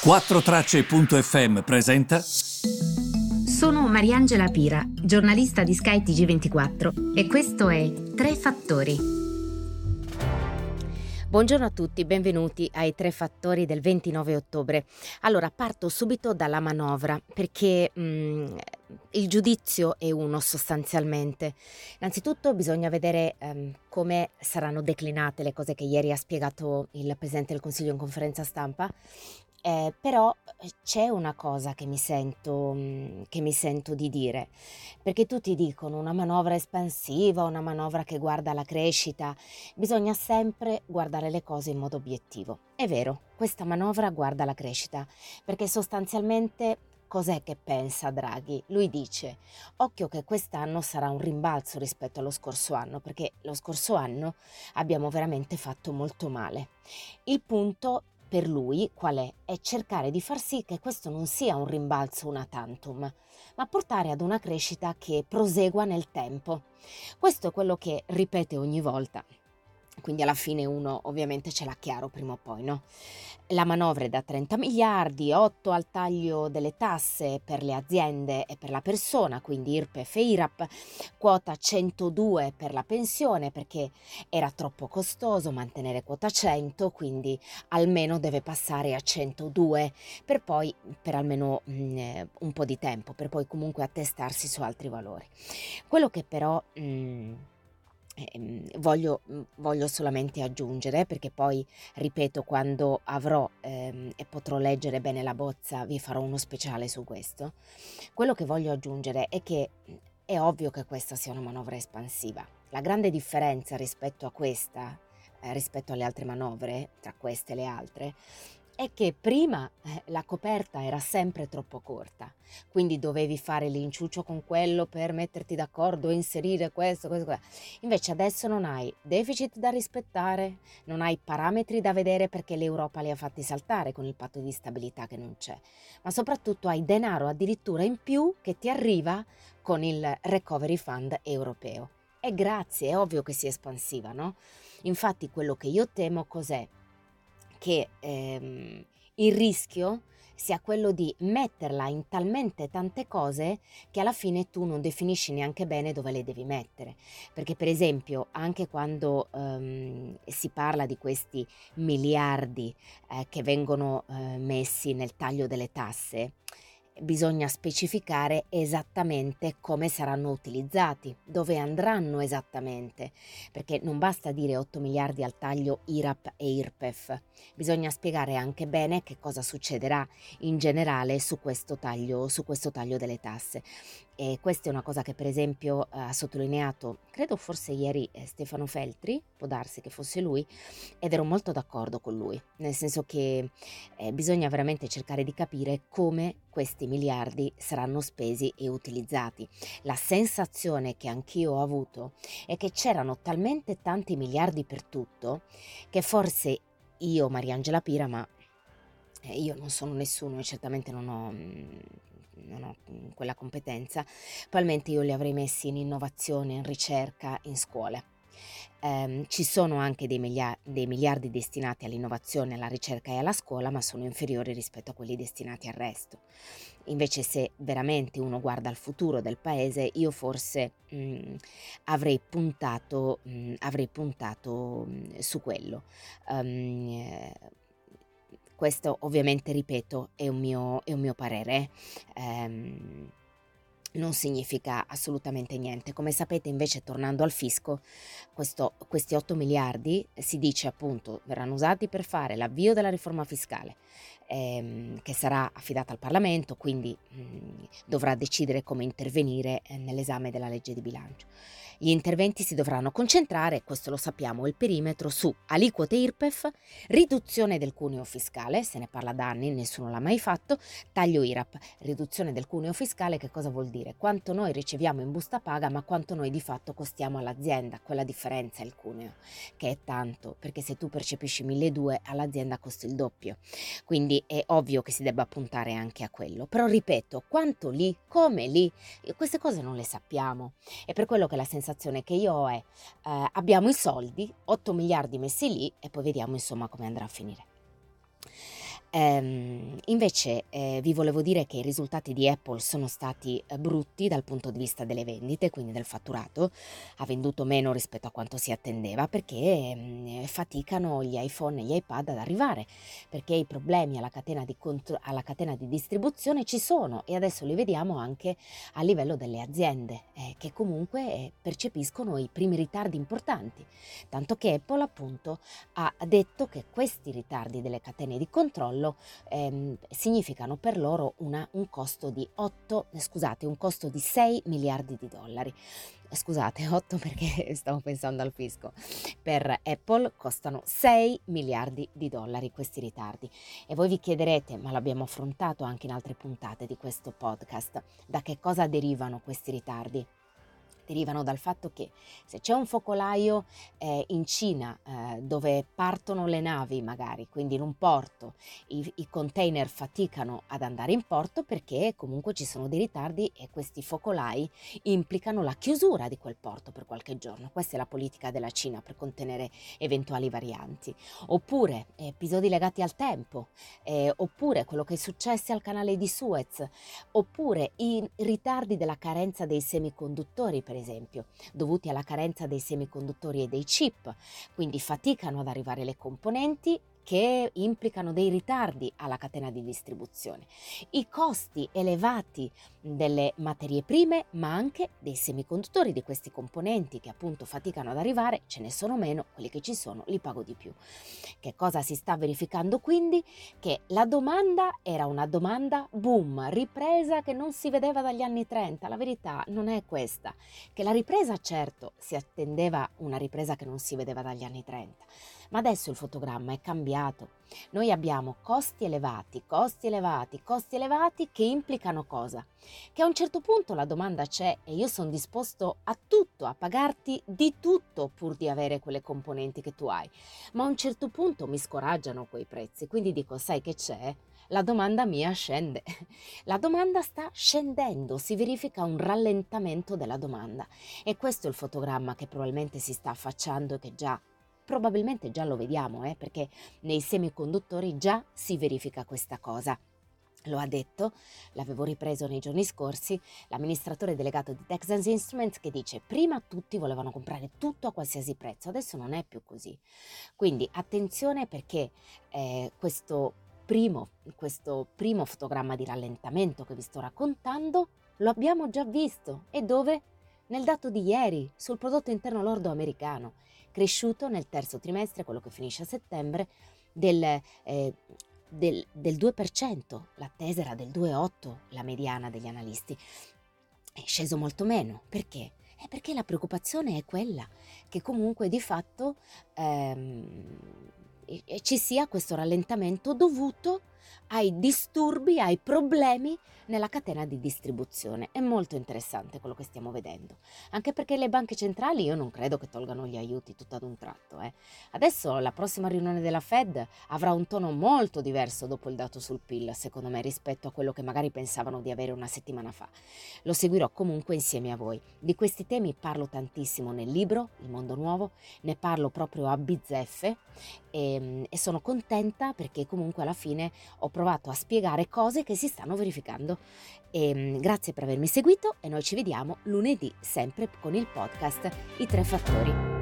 4Tracce.fm presenta. Sono Mariangela Pira, giornalista di Sky TG24 e questo è Tre Fattori. Buongiorno a tutti, benvenuti ai Tre Fattori del 29 ottobre. Allora, parto subito dalla manovra perché mh, mm, il giudizio è uno sostanzialmente. Innanzitutto bisogna vedere um, come saranno declinate le cose che ieri ha spiegato il Presidente del Consiglio in conferenza stampa eh, però eh, c'è una cosa che mi, sento, mm, che mi sento di dire, perché tutti dicono una manovra espansiva, una manovra che guarda la crescita, bisogna sempre guardare le cose in modo obiettivo. È vero, questa manovra guarda la crescita, perché sostanzialmente cos'è che pensa Draghi? Lui dice, occhio che quest'anno sarà un rimbalzo rispetto allo scorso anno, perché lo scorso anno abbiamo veramente fatto molto male. Il punto per lui qual è? È cercare di far sì che questo non sia un rimbalzo una tantum, ma portare ad una crescita che prosegua nel tempo. Questo è quello che ripete ogni volta. Quindi alla fine uno ovviamente ce l'ha chiaro prima o poi, no? La manovra è da 30 miliardi, 8 al taglio delle tasse per le aziende e per la persona, quindi IRPEF e IRAP, quota 102 per la pensione perché era troppo costoso mantenere quota 100, quindi almeno deve passare a 102 per poi per almeno mh, mm, un po' di tempo, per poi comunque attestarsi su altri valori. Quello che però mh, Ehm, voglio, mhmm, voglio solamente aggiungere, perché poi, ripeto, quando avrò ehm, e potrò leggere bene la bozza, vi farò uno speciale su questo. Quello che voglio aggiungere è che mhmm, è ovvio che questa sia una manovra espansiva. La grande differenza rispetto a questa, eh, rispetto alle altre manovre, tra queste e le altre, è che prima eh, la coperta era sempre troppo corta, quindi dovevi fare l'inciuccio con quello per metterti d'accordo, inserire questo, questo, questo. Invece adesso non hai deficit da rispettare, non hai parametri da vedere perché l'Europa li ha fatti saltare con il patto di stabilità che non c'è, ma soprattutto hai denaro addirittura in più che ti arriva con il Recovery Fund europeo. E grazie, è ovvio che sia espansiva, no? Infatti quello che io temo cos'è? Che ehm, il rischio sia quello di metterla in talmente tante cose che alla fine tu non definisci neanche bene dove le devi mettere. Perché per esempio anche quando um, si parla di questi miliardi eh, che vengono eh, messi nel taglio delle tasse, bisogna specificare esattamente come saranno utilizzati, dove andranno esattamente, perché non basta dire 8 miliardi al taglio IRAP e IRPEF, bisogna spiegare anche bene che cosa succederà in generale su questo taglio, su questo taglio delle tasse. E questa è una cosa che per esempio ha sottolineato, credo forse ieri eh, Stefano Feltri, può darsi che fosse lui, ed ero molto d'accordo con lui, nel senso che eh, bisogna veramente cercare di capire come questi miliardi saranno spesi e utilizzati. La sensazione che anch'io ho avuto è che c'erano talmente tanti miliardi per tutto che forse io, Mariangela Pira, ma eh, io non sono nessuno e certamente non ho mm, non ho mm, quella competenza, probabilmente io li avrei messi in innovazione, in ricerca, in scuole. Um, ci sono anche dei, milia- dei, miliardi destinati all'innovazione, alla ricerca e alla scuola, ma sono inferiori rispetto a quelli destinati al resto. Invece se veramente uno guarda al futuro del paese, io forse mh, mm, avrei puntato, mh, avrei puntato mh, su quello. Um, questo ovviamente, ripeto, è un mio, è un mio parere. Ehm, non significa assolutamente niente. Come sapete invece tornando al fisco, questo, questi 8 miliardi si dice appunto verranno usati per fare l'avvio della riforma fiscale ehm, che sarà affidata al Parlamento, quindi mh, dovrà decidere come intervenire eh, nell'esame della legge di bilancio. Gli interventi si dovranno concentrare, questo lo sappiamo, il perimetro su aliquote IRPEF, riduzione del cuneo fiscale, se ne parla da anni, nessuno l'ha mai fatto, taglio IRAP, riduzione del cuneo fiscale, che cosa vuol dire? Quanto noi riceviamo in busta paga, ma quanto noi di fatto costiamo all'azienda, quella differenza è il cuneo, che è tanto, perché se tu percepisci 1200 all'azienda costa il doppio. Quindi è ovvio che si debba puntare anche a quello. Però ripeto, quanto lì, come lì, queste cose non le sappiamo. È per quello che la sensazione che io ho è eh, abbiamo i soldi, 8 miliardi messi lì e poi vediamo insomma come andrà a finire. Ehm, invece eh, vi volevo dire che i risultati di Apple sono stati eh, brutti dal punto di vista delle vendite, quindi del fatturato, ha venduto meno rispetto a quanto si attendeva perché mh, faticano gli iPhone e gli iPad ad arrivare, perché i problemi alla catena, di contro- alla catena di distribuzione ci sono e adesso li vediamo anche a livello delle aziende eh, che comunque eh, percepiscono i primi ritardi importanti, tanto che Apple appunto ha detto che questi ritardi delle catene di controllo controllo ehm, significano per loro una, un costo di 8, scusate, un costo di 6 miliardi di dollari. Scusate, 8 perché stavo pensando al fisco. Per Apple costano 6 miliardi di dollari questi ritardi. E voi vi chiederete, ma l'abbiamo affrontato anche in altre puntate di questo podcast, da che cosa derivano questi ritardi? Derivano dal fatto che se c'è un focolaio eh, in Cina eh, dove partono le navi magari, quindi in un porto, i, i, container faticano ad andare in porto perché comunque ci sono dei ritardi e questi focolai implicano la chiusura di quel porto per qualche giorno. Questa è la politica della Cina per contenere eventuali varianti. Oppure episodi legati al tempo, eh, oppure quello che è successo al canale di Suez, oppure i ritardi della carenza dei semiconduttori per esempio, dovuti alla carenza dei semiconduttori e dei chip, quindi faticano ad arrivare le componenti che implicano dei ritardi alla catena di distribuzione, i costi elevati delle materie prime, ma anche dei semiconduttori di questi componenti che appunto faticano ad arrivare, ce ne sono meno, quelli che ci sono li pago di più. Che cosa si sta verificando quindi? Che la domanda era una domanda boom, ripresa che non si vedeva dagli anni 30, la verità non è questa, che la ripresa certo si attendeva una ripresa che non si vedeva dagli anni 30 ma adesso il fotogramma è cambiato. Noi abbiamo costi elevati, costi elevati, costi elevati che implicano cosa? Che a un certo punto la domanda c'è e io sono disposto a tutto, a pagarti di tutto pur di avere quelle componenti che tu hai. Ma a un certo punto mi scoraggiano quei prezzi, quindi dico, sai che c'è? la domanda mia scende. La domanda sta scendendo, si verifica un rallentamento della domanda e questo è il fotogramma che probabilmente si sta affacciando e che già probabilmente già lo vediamo, eh, perché nei semiconduttori già si verifica questa cosa. Lo ha detto, l'avevo ripreso nei giorni scorsi, l'amministratore delegato di Texas Instruments che dice prima tutti volevano comprare tutto a qualsiasi prezzo, adesso non è più così. Quindi attenzione perché eh, questo, primo, questo primo fotogramma di rallentamento che vi sto raccontando lo abbiamo già visto e dove? Nel dato di ieri sul prodotto interno lordo americano cresciuto nel terzo trimestre, quello che finisce a settembre, del, eh, del, del 2%, l'attesa era del 2,8% la mediana degli analisti, è sceso molto meno. Perché? È perché la preoccupazione è quella che comunque di fatto ehm, ci sia questo rallentamento dovuto ai disturbi, ai problemi nella catena di distribuzione. È molto interessante quello che stiamo vedendo, anche perché le banche centrali io non credo che tolgano gli aiuti tutto ad un tratto. Eh. Adesso la prossima riunione della Fed avrà un tono molto diverso dopo il dato sul PIL, secondo me, rispetto a quello che magari pensavano di avere una settimana fa. Lo seguirò comunque insieme a voi. Di questi temi parlo tantissimo nel libro Il mondo nuovo, ne parlo proprio a bizzeffe e, ehm, e sono contenta perché comunque alla fine ho provato a spiegare cose che si stanno verificando. E, ehm, grazie per avermi seguito e noi ci vediamo lunedì sempre con il podcast I tre fattori.